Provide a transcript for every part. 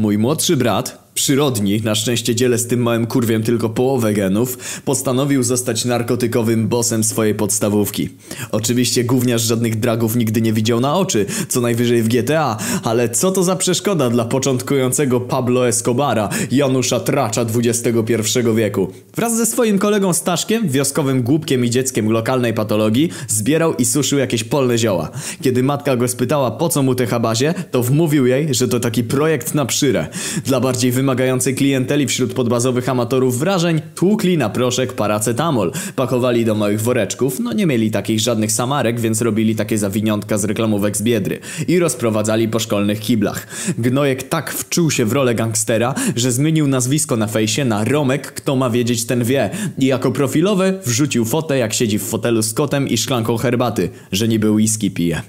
Mój młodszy brat, przyrodni, na szczęście dzielę z tym małym kurwiem tylko połowę genów, postanowił zostać narkotykowym bossem swojej podstawówki. Oczywiście gówniarz żadnych dragów nigdy nie widział na oczy, co najwyżej w GTA, ale co to za przeszkoda dla początkującego Pablo Escobara, Janusza Tracza XXI wieku. Wraz ze swoim kolegą Staszkiem, wioskowym głupkiem i dzieckiem lokalnej patologii, zbierał i suszył jakieś polne zioła. Kiedy matka go spytała po co mu te habazie, to wmówił jej, że to taki projekt na przyrę. Dla bardziej wymagającej klienteli wśród podbazowych amatorów wrażeń tłukli na proszek paracetamol. Pakowali do małych woreczków, no nie mieli takich żadnych samarek, więc robili takie zawiniątka z reklamówek z Biedry. I rozprowadzali po szkolnych kiblach. Gnojek tak wczuł się w rolę gangstera, że zmienił nazwisko na fejsie na Romek, kto ma wiedzieć ten wie. I jako profilowe wrzucił fotę jak siedzi w fotelu z kotem i szklanką herbaty, że niby whisky pije.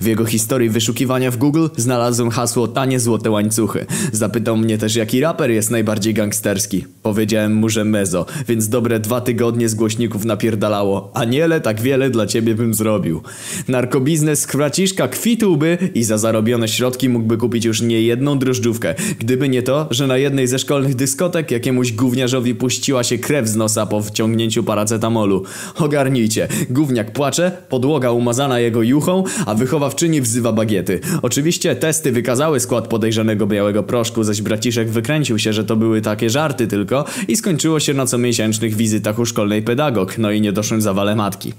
W jego historii wyszukiwania w Google znalazłem hasło tanie złote łańcuchy. Zapytał mnie też jaki raper jest najbardziej gangsterski. Powiedziałem mu, że Mezo, więc dobre dwa tygodnie z głośników napierdalało. Aniele, tak wiele dla ciebie bym zrobił. Narkobiznes kraciszka kwitłby i za zarobione środki mógłby kupić już nie jedną drożdżówkę. Gdyby nie to, że na jednej ze szkolnych dyskotek jakiemuś gówniarzowi puściła się krew z nosa po wciągnięciu paracetamolu. Ogarnijcie. Gówniak płacze, podłoga umazana jego juchą, a wychowawczyni wzywa bagiety. Oczywiście testy wykazały skład podejrzanego białego proszku, zaś braciszek wykręcił się, że to były takie żarty tylko i skończyło się na comiesięcznych wizytach u szkolnej pedagog, no i niedoszłym zawale matki.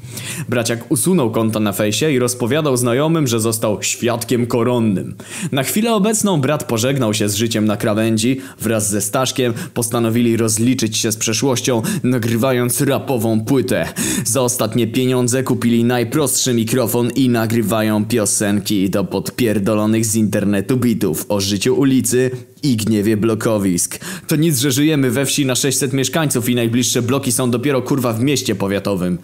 Braciak usunął konto na fejsie i rozpowiadał znajomym, że został świadkiem koronnym. Na chwilę obecną brat pożegnał się z życiem na krawędzi, wraz ze Staszkiem postanowili rozliczyć się z przeszłością, nagrywając rapową płytę. Za ostatnie pieniądze kupili najprostszy mikrofon i nagrywają piosenki do podpierdolonych z internetu bitów o życiu ulicy i gniewie blokowisk. To nic, że żyjemy we wsi na 600 mieszkańców i najbliższe bloki są dopiero kurwa w mieście powiatowym.